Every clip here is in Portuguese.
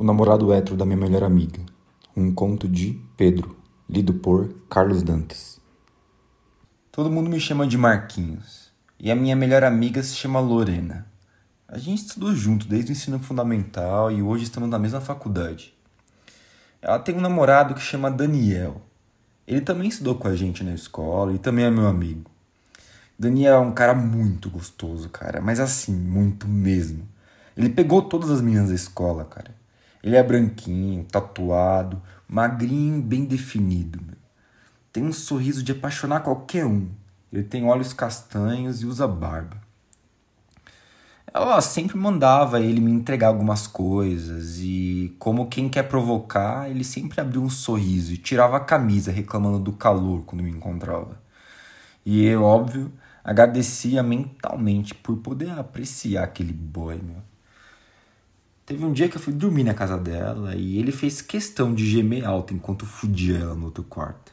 O namorado hétero da minha melhor amiga. Um conto de Pedro, lido por Carlos Dantas. Todo mundo me chama de Marquinhos. E a minha melhor amiga se chama Lorena. A gente estudou junto desde o ensino fundamental e hoje estamos na mesma faculdade. Ela tem um namorado que chama Daniel. Ele também estudou com a gente na escola e também é meu amigo. Daniel é um cara muito gostoso, cara, mas assim, muito mesmo. Ele pegou todas as meninas da escola, cara. Ele é branquinho, tatuado, magrinho, bem definido. Meu. Tem um sorriso de apaixonar qualquer um. Ele tem olhos castanhos e usa barba. Ela sempre mandava ele me entregar algumas coisas e, como quem quer provocar, ele sempre abria um sorriso e tirava a camisa reclamando do calor quando me encontrava. E eu, óbvio, agradecia mentalmente por poder apreciar aquele boy, meu. Teve um dia que eu fui dormir na casa dela e ele fez questão de gemer alto enquanto fudia ela no outro quarto.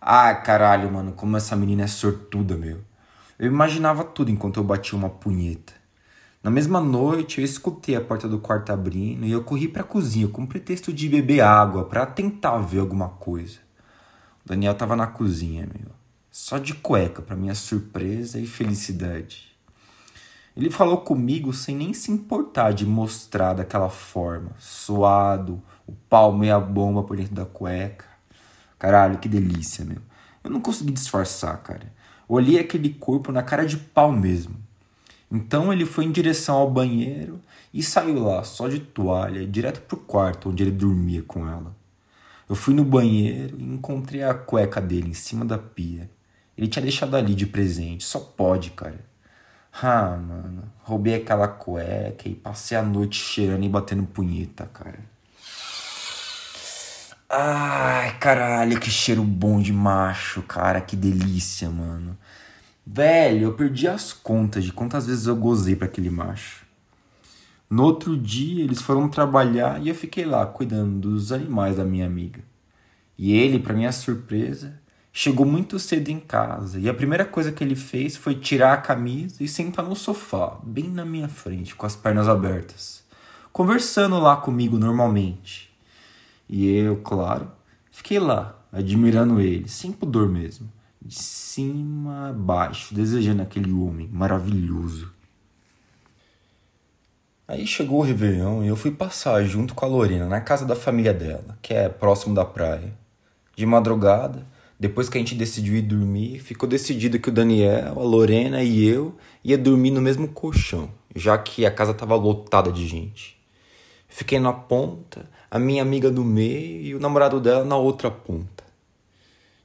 Ai, caralho, mano, como essa menina é sortuda, meu. Eu imaginava tudo enquanto eu batia uma punheta. Na mesma noite, eu escutei a porta do quarto abrindo e eu corri pra cozinha com o pretexto de beber água para tentar ver alguma coisa. O Daniel tava na cozinha, meu. Só de cueca, para minha surpresa e felicidade. Ele falou comigo sem nem se importar de mostrar daquela forma, suado, o pau meia bomba por dentro da cueca. Caralho, que delícia, meu. Eu não consegui disfarçar, cara. Olhei aquele corpo na cara de pau mesmo. Então ele foi em direção ao banheiro e saiu lá, só de toalha, direto pro quarto onde ele dormia com ela. Eu fui no banheiro e encontrei a cueca dele em cima da pia. Ele tinha deixado ali de presente, só pode, cara. Ah, mano. Roubei aquela cueca e passei a noite cheirando e batendo punheta, cara. Ai, caralho, que cheiro bom de macho, cara. Que delícia, mano. Velho, eu perdi as contas de quantas vezes eu gozei para aquele macho. No outro dia, eles foram trabalhar e eu fiquei lá cuidando dos animais da minha amiga. E ele, para minha surpresa, Chegou muito cedo em casa e a primeira coisa que ele fez foi tirar a camisa e sentar no sofá, bem na minha frente, com as pernas abertas, conversando lá comigo normalmente. E eu, claro, fiquei lá, admirando ele, sem pudor mesmo, de cima a baixo, desejando aquele homem maravilhoso. Aí chegou o Réveillon e eu fui passar junto com a Lorena na casa da família dela, que é próximo da praia. De madrugada, depois que a gente decidiu ir dormir, ficou decidido que o Daniel, a Lorena e eu ia dormir no mesmo colchão, já que a casa estava lotada de gente. Fiquei na ponta, a minha amiga no meio e o namorado dela na outra ponta.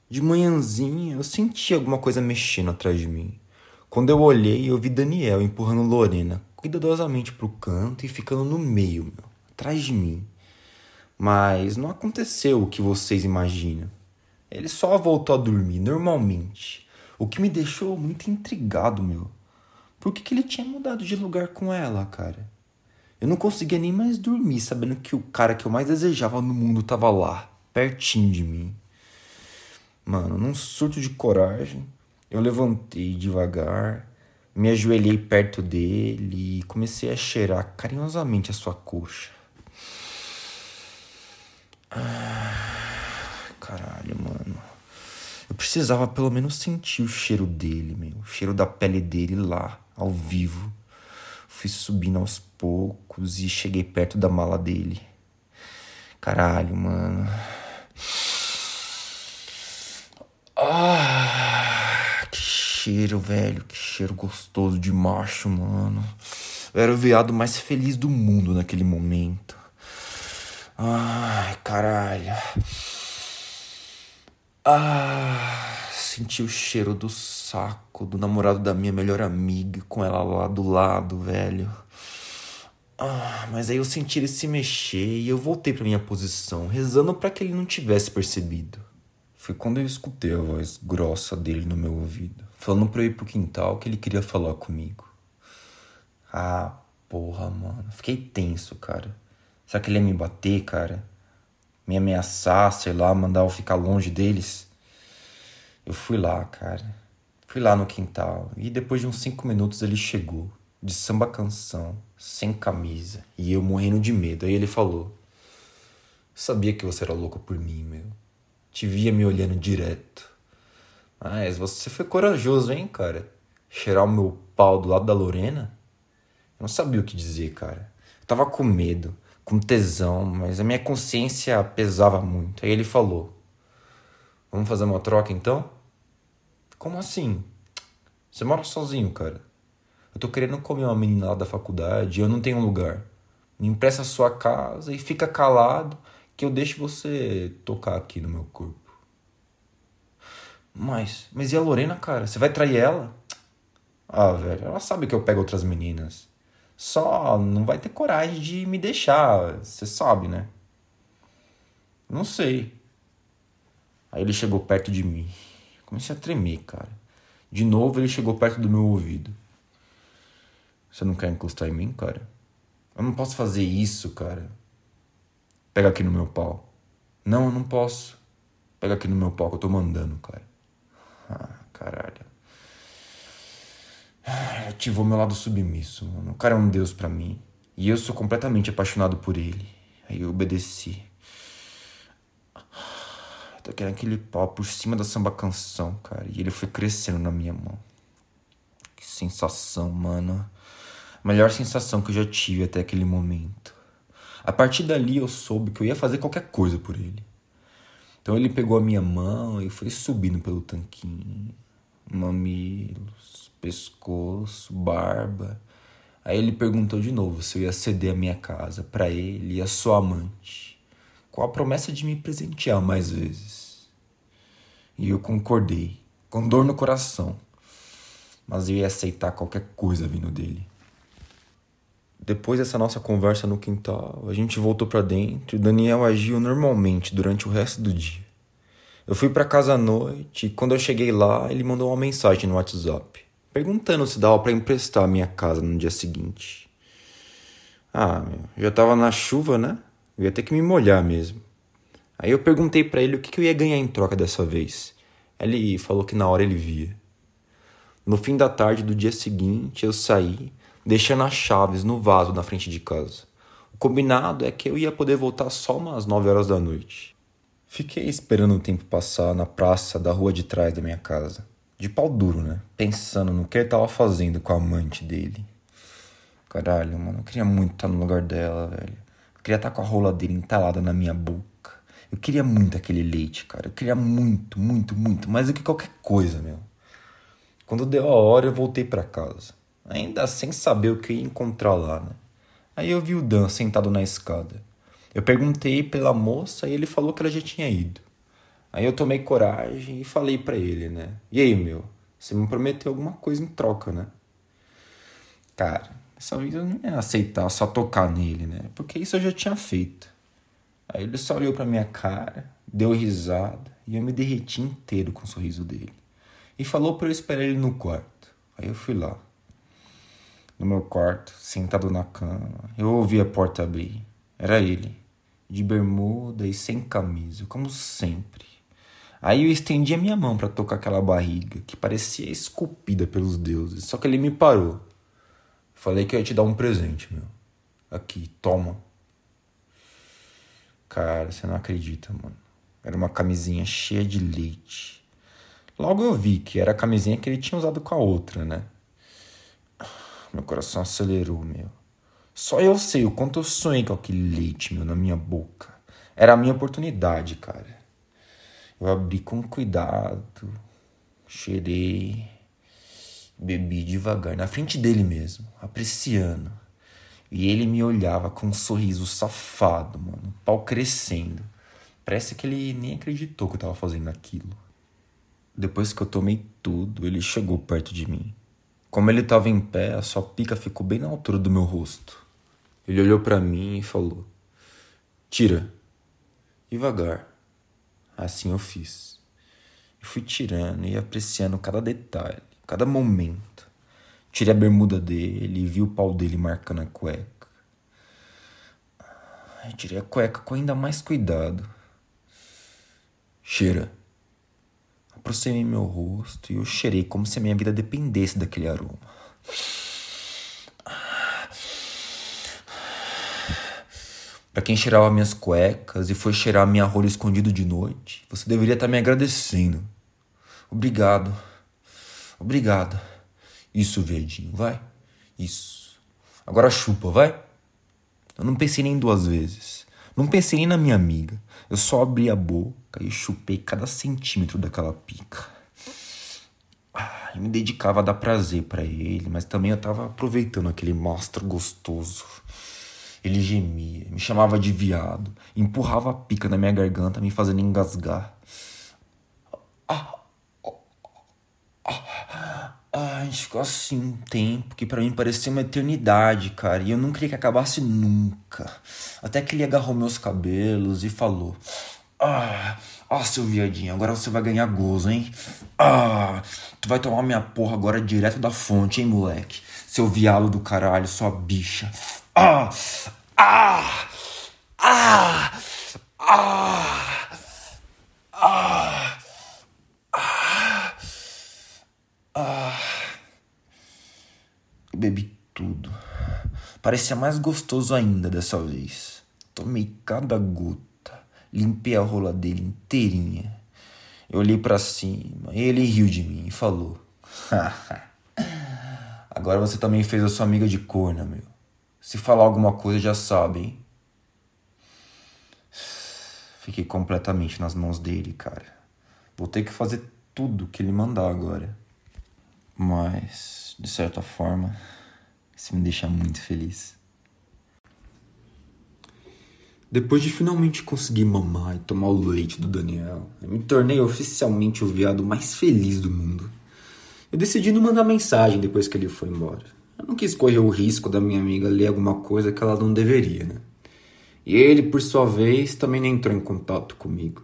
De manhãzinha eu senti alguma coisa mexendo atrás de mim. Quando eu olhei, eu vi Daniel empurrando Lorena cuidadosamente pro canto e ficando no meio, meu, atrás de mim. Mas não aconteceu o que vocês imaginam. Ele só voltou a dormir normalmente. O que me deixou muito intrigado, meu. Por que, que ele tinha mudado de lugar com ela, cara? Eu não conseguia nem mais dormir sabendo que o cara que eu mais desejava no mundo tava lá, pertinho de mim. Mano, num surto de coragem, eu levantei devagar, me ajoelhei perto dele e comecei a cheirar carinhosamente a sua coxa. Ah caralho, mano. Precisava pelo menos sentir o cheiro dele, meu. O cheiro da pele dele lá, ao vivo. Fui subindo aos poucos e cheguei perto da mala dele. Caralho, mano. Ah, que cheiro, velho. Que cheiro gostoso de macho, mano. Eu era o veado mais feliz do mundo naquele momento. Ai, caralho. Ah, senti o cheiro do saco do namorado da minha melhor amiga com ela lá do lado, velho. Ah, mas aí eu senti ele se mexer e eu voltei para minha posição, rezando para que ele não tivesse percebido. Foi quando eu escutei a voz grossa dele no meu ouvido, falando pra eu ir pro quintal que ele queria falar comigo. Ah, porra, mano. Fiquei tenso, cara. Será que ele ia me bater, cara? Me ameaçar, sei lá, mandar eu ficar longe deles. Eu fui lá, cara. Fui lá no quintal e depois de uns cinco minutos ele chegou, de samba canção, sem camisa, e eu morrendo de medo. Aí ele falou: Sabia que você era louco por mim, meu. Te via me olhando direto. Mas você foi corajoso, hein, cara? Cheirar o meu pau do lado da Lorena? Eu não sabia o que dizer, cara. Eu tava com medo, com tesão, mas a minha consciência pesava muito. Aí ele falou: Vamos fazer uma troca então? Como assim? Você mora sozinho, cara. Eu tô querendo comer uma menina lá da faculdade e eu não tenho lugar. Me empresta a sua casa e fica calado que eu deixo você tocar aqui no meu corpo. Mas, mas e a Lorena, cara? Você vai trair ela? Ah, velho, ela sabe que eu pego outras meninas. Só não vai ter coragem de me deixar, você sabe, né? Não sei. Aí ele chegou perto de mim. Comecei a tremer, cara. De novo ele chegou perto do meu ouvido. Você não quer encostar em mim, cara? Eu não posso fazer isso, cara. Pega aqui no meu pau. Não, eu não posso. Pega aqui no meu pau que eu tô mandando, cara. Ah, caralho. Ativou meu lado submisso, mano. O cara é um deus para mim. E eu sou completamente apaixonado por ele. Aí eu obedeci. Tô querendo aquele pau por cima da samba canção, cara. E ele foi crescendo na minha mão. Que sensação, mano. Melhor sensação que eu já tive até aquele momento. A partir dali eu soube que eu ia fazer qualquer coisa por ele. Então ele pegou a minha mão e foi subindo pelo tanquinho. Mamilos, pescoço, barba. Aí ele perguntou de novo se eu ia ceder a minha casa para ele e a sua amante, com a promessa de me presentear mais vezes. E eu concordei, com dor no coração, mas eu ia aceitar qualquer coisa vindo dele. Depois dessa nossa conversa no quintal, a gente voltou para dentro e Daniel agiu normalmente durante o resto do dia. Eu fui para casa à noite e quando eu cheguei lá, ele mandou uma mensagem no WhatsApp, perguntando se dava para emprestar a minha casa no dia seguinte. Ah, meu, já tava na chuva, né? Eu ia ter que me molhar mesmo. Aí eu perguntei para ele o que eu ia ganhar em troca dessa vez. Ele falou que na hora ele via. No fim da tarde do dia seguinte, eu saí deixando as chaves no vaso na frente de casa. O combinado é que eu ia poder voltar só umas 9 horas da noite. Fiquei esperando o tempo passar na praça da rua de trás da minha casa. De pau duro, né? Pensando no que ele tava fazendo com a amante dele. Caralho, mano, eu queria muito estar no lugar dela, velho. Eu queria estar com a rola dele entalada na minha boca. Eu queria muito aquele leite, cara. Eu queria muito, muito, muito. Mais do que qualquer coisa, meu. Quando deu a hora, eu voltei para casa ainda sem saber o que ia encontrar lá, né? Aí eu vi o Dan sentado na escada. Eu perguntei pela moça e ele falou que ela já tinha ido. Aí eu tomei coragem e falei para ele, né? E aí, meu, você me prometeu alguma coisa em troca, né? Cara, dessa vez eu não ia aceitar só tocar nele, né? Porque isso eu já tinha feito. Aí ele só olhou pra minha cara, deu risada e eu me derreti inteiro com o sorriso dele. E falou para eu esperar ele no quarto. Aí eu fui lá no meu quarto, sentado na cama. Eu ouvi a porta abrir. Era ele, de bermuda e sem camisa, como sempre. Aí eu estendi a minha mão para tocar aquela barriga que parecia esculpida pelos deuses, só que ele me parou. Falei que eu ia te dar um presente, meu. Aqui, toma. Cara, você não acredita, mano. Era uma camisinha cheia de leite. Logo eu vi que era a camisinha que ele tinha usado com a outra, né? Meu coração acelerou, meu. Só eu sei o quanto eu sonhei com aquele leite, meu, na minha boca. Era a minha oportunidade, cara. Eu abri com cuidado, cheirei, bebi devagar, na frente dele mesmo, apreciando. E ele me olhava com um sorriso safado, mano, pau crescendo. Parece que ele nem acreditou que eu tava fazendo aquilo. Depois que eu tomei tudo, ele chegou perto de mim. Como ele estava em pé, a sua pica ficou bem na altura do meu rosto. Ele olhou para mim e falou: Tira. Devagar. Assim eu fiz. E fui tirando e apreciando cada detalhe, cada momento. Tirei a bermuda dele e vi o pau dele marcando a cueca. Eu tirei a cueca com ainda mais cuidado. Cheira. Aproximei meu rosto e eu cheirei como se a minha vida dependesse daquele aroma. Para quem cheirava minhas cuecas e foi cheirar minha rola escondido de noite, você deveria estar tá me agradecendo. Obrigado. Obrigado. Isso, verdinho, vai. Isso. Agora chupa, vai. Eu não pensei nem duas vezes. Não pensei nem na minha amiga. Eu só abri a boca e chupei cada centímetro daquela pica. Ah, eu me dedicava a dar prazer para ele, mas também eu tava aproveitando aquele monstro gostoso. Ele gemia, me chamava de viado, empurrava a pica na minha garganta, me fazendo engasgar. Ah, ah, ah, a gente ficou assim um tempo que para mim parecia uma eternidade, cara. E eu não queria que acabasse nunca. Até que ele agarrou meus cabelos e falou: Ah, ah, seu viadinho, agora você vai ganhar gozo, hein? Ah, tu vai tomar minha porra agora direto da fonte, hein, moleque? Seu viado do caralho, sua bicha. Ah! Ah! Ah! Ah! Ah! Ah! Ah! Bebi tudo. Parecia mais gostoso ainda dessa vez. Tomei cada gota. Limpei a rola dele inteirinha. Eu olhei para cima e ele riu de mim e falou: Agora você também fez a sua amiga de corna, meu. Se falar alguma coisa, já sabem. Fiquei completamente nas mãos dele, cara. Vou ter que fazer tudo que ele mandar agora. Mas, de certa forma, isso me deixa muito feliz. Depois de finalmente conseguir mamar e tomar o leite do Daniel, eu me tornei oficialmente o viado mais feliz do mundo. Eu decidi não mandar mensagem depois que ele foi embora. Eu não quis correr o risco da minha amiga ler alguma coisa que ela não deveria, né? E ele, por sua vez, também não entrou em contato comigo.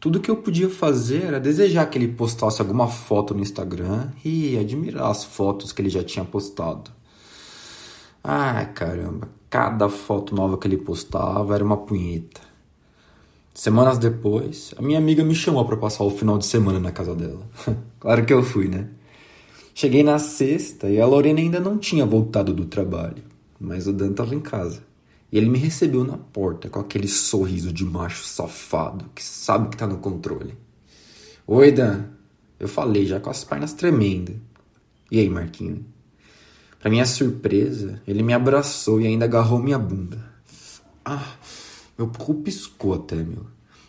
Tudo que eu podia fazer era desejar que ele postasse alguma foto no Instagram e admirar as fotos que ele já tinha postado. Ai, caramba, cada foto nova que ele postava era uma punheta. Semanas depois, a minha amiga me chamou para passar o final de semana na casa dela. claro que eu fui, né? Cheguei na sexta e a Lorena ainda não tinha voltado do trabalho, mas o Dan estava em casa. E ele me recebeu na porta com aquele sorriso de macho safado que sabe que tá no controle. Oi, Dan. Eu falei já com as pernas tremendo. E aí, Marquinho? Para minha surpresa, ele me abraçou e ainda agarrou minha bunda. Ah, meu cu piscou até, meu.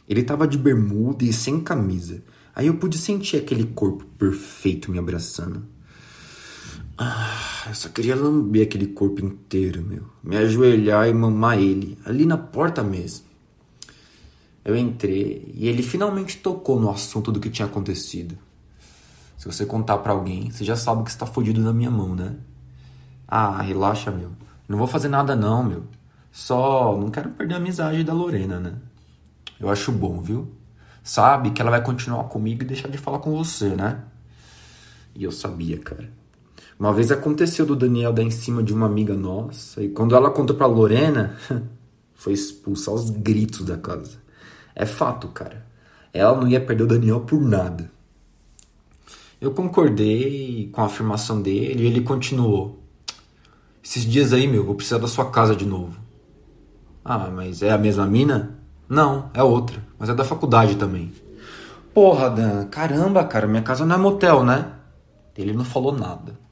Ele tava de bermuda e sem camisa. Aí eu pude sentir aquele corpo perfeito me abraçando. Ah, eu só queria lamber aquele corpo inteiro, meu. Me ajoelhar e mamar ele, ali na porta mesmo. Eu entrei e ele finalmente tocou no assunto do que tinha acontecido. Se você contar para alguém, você já sabe que está fodido na minha mão, né? Ah, relaxa, meu. Não vou fazer nada não, meu. Só não quero perder a amizade da Lorena, né? Eu acho bom, viu? Sabe que ela vai continuar comigo e deixar de falar com você, né? E eu sabia, cara. Uma vez aconteceu do Daniel dar em cima de uma amiga nossa, e quando ela contou pra Lorena, foi expulsa aos gritos da casa. É fato, cara. Ela não ia perder o Daniel por nada. Eu concordei com a afirmação dele e ele continuou. Esses dias aí, meu, vou precisar da sua casa de novo. Ah, mas é a mesma mina? Não, é outra, mas é da faculdade também. Porra, Dan, caramba, cara, minha casa não é motel, né? Ele não falou nada.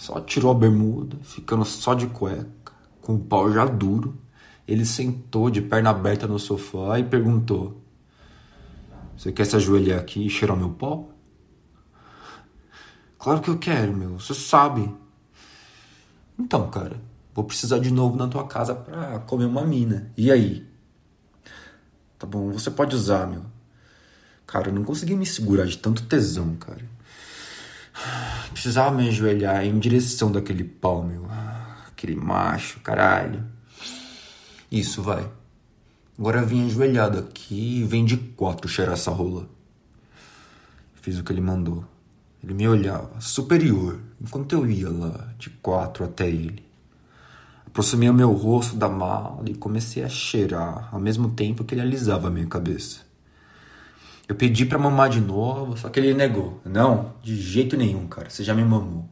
Só tirou a bermuda, ficando só de cueca, com o pau já duro. Ele sentou de perna aberta no sofá e perguntou: Você quer se ajoelhar aqui e cheirar meu pau? Claro que eu quero, meu, você sabe. Então, cara, vou precisar de novo na tua casa pra comer uma mina. E aí? Tá bom, você pode usar, meu. Cara, eu não consegui me segurar de tanto tesão, cara. Precisava me ajoelhar em direção daquele pau, meu. Aquele macho, caralho. Isso, vai. Agora vim ajoelhado aqui e vem de quatro cheirar essa rola. Fiz o que ele mandou. Ele me olhava, superior, enquanto eu ia lá, de quatro até ele. Aproximei o meu rosto da mala e comecei a cheirar, ao mesmo tempo que ele alisava a minha cabeça. Eu pedi para mamar de novo, só que ele negou. Não, de jeito nenhum, cara. Você já me mamou.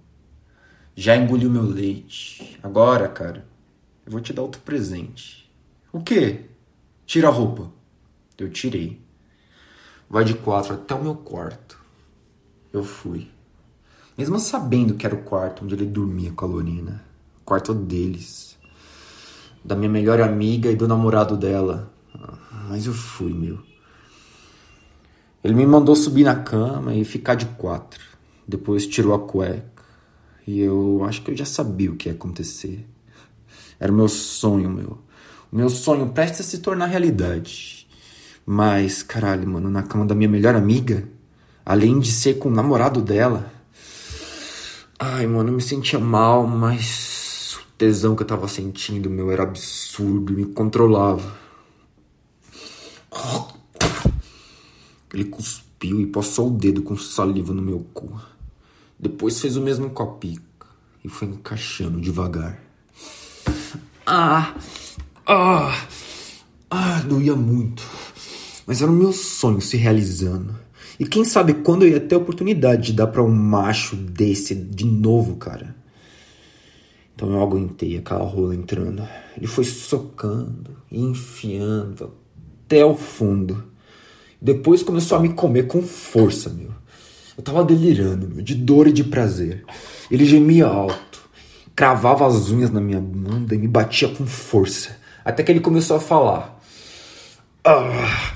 Já engoliu meu leite. Agora, cara, eu vou te dar outro presente. O quê? Tira a roupa. Eu tirei. Vai de quatro até o meu quarto. Eu fui. Mesmo sabendo que era o quarto onde ele dormia com a Lorena. O quarto deles. Da minha melhor amiga e do namorado dela. Mas eu fui, meu. Ele me mandou subir na cama e ficar de quatro. Depois tirou a cueca. E eu acho que eu já sabia o que ia acontecer. Era o meu sonho, meu. O meu sonho prestes a se tornar realidade. Mas, caralho, mano, na cama da minha melhor amiga, além de ser com o namorado dela. Ai, mano, eu me sentia mal, mas o tesão que eu tava sentindo, meu, era absurdo, me controlava. Ele cuspiu e passou o dedo com saliva no meu cu. Depois fez o mesmo com a pica e foi encaixando devagar. Ah! Ah! Ah! Doía muito. Mas era o meu sonho se realizando. E quem sabe quando eu ia ter a oportunidade de dar para um macho desse de novo, cara. Então eu aguentei aquela rola entrando. Ele foi socando e enfiando até o fundo. Depois começou a me comer com força, meu. Eu tava delirando, meu, de dor e de prazer. Ele gemia alto, cravava as unhas na minha bunda e me batia com força. Até que ele começou a falar. Ah,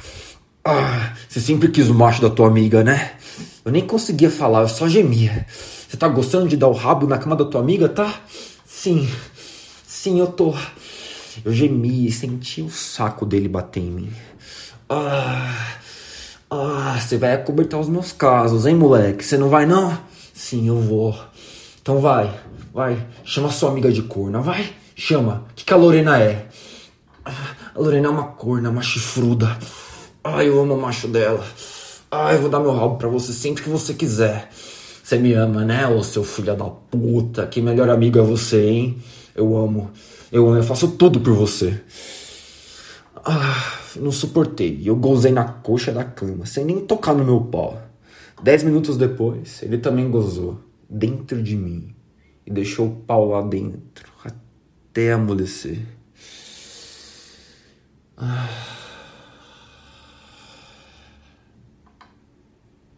ah, você sempre quis o macho da tua amiga, né? Eu nem conseguia falar, eu só gemia. Você tá gostando de dar o rabo na cama da tua amiga, tá? Sim, sim, eu tô. Eu gemi e senti o saco dele bater em mim. Ah, ah, você vai acobertar os meus casos, hein, moleque? Você não vai, não? Sim, eu vou. Então vai, vai. Chama sua amiga de corna, vai. Chama. O que, que a Lorena é? A Lorena é uma corna, uma chifruda. Ai, eu amo o macho dela. Ai, eu vou dar meu rabo pra você sempre que você quiser. Você me ama, né, ô seu filho da puta? Que melhor amigo é você, hein? Eu amo. Eu amo, eu faço tudo por você. Ah não suportei. E eu gozei na coxa da cama, sem nem tocar no meu pau. Dez minutos depois, ele também gozou, dentro de mim. E deixou o pau lá dentro, até amolecer. Ah.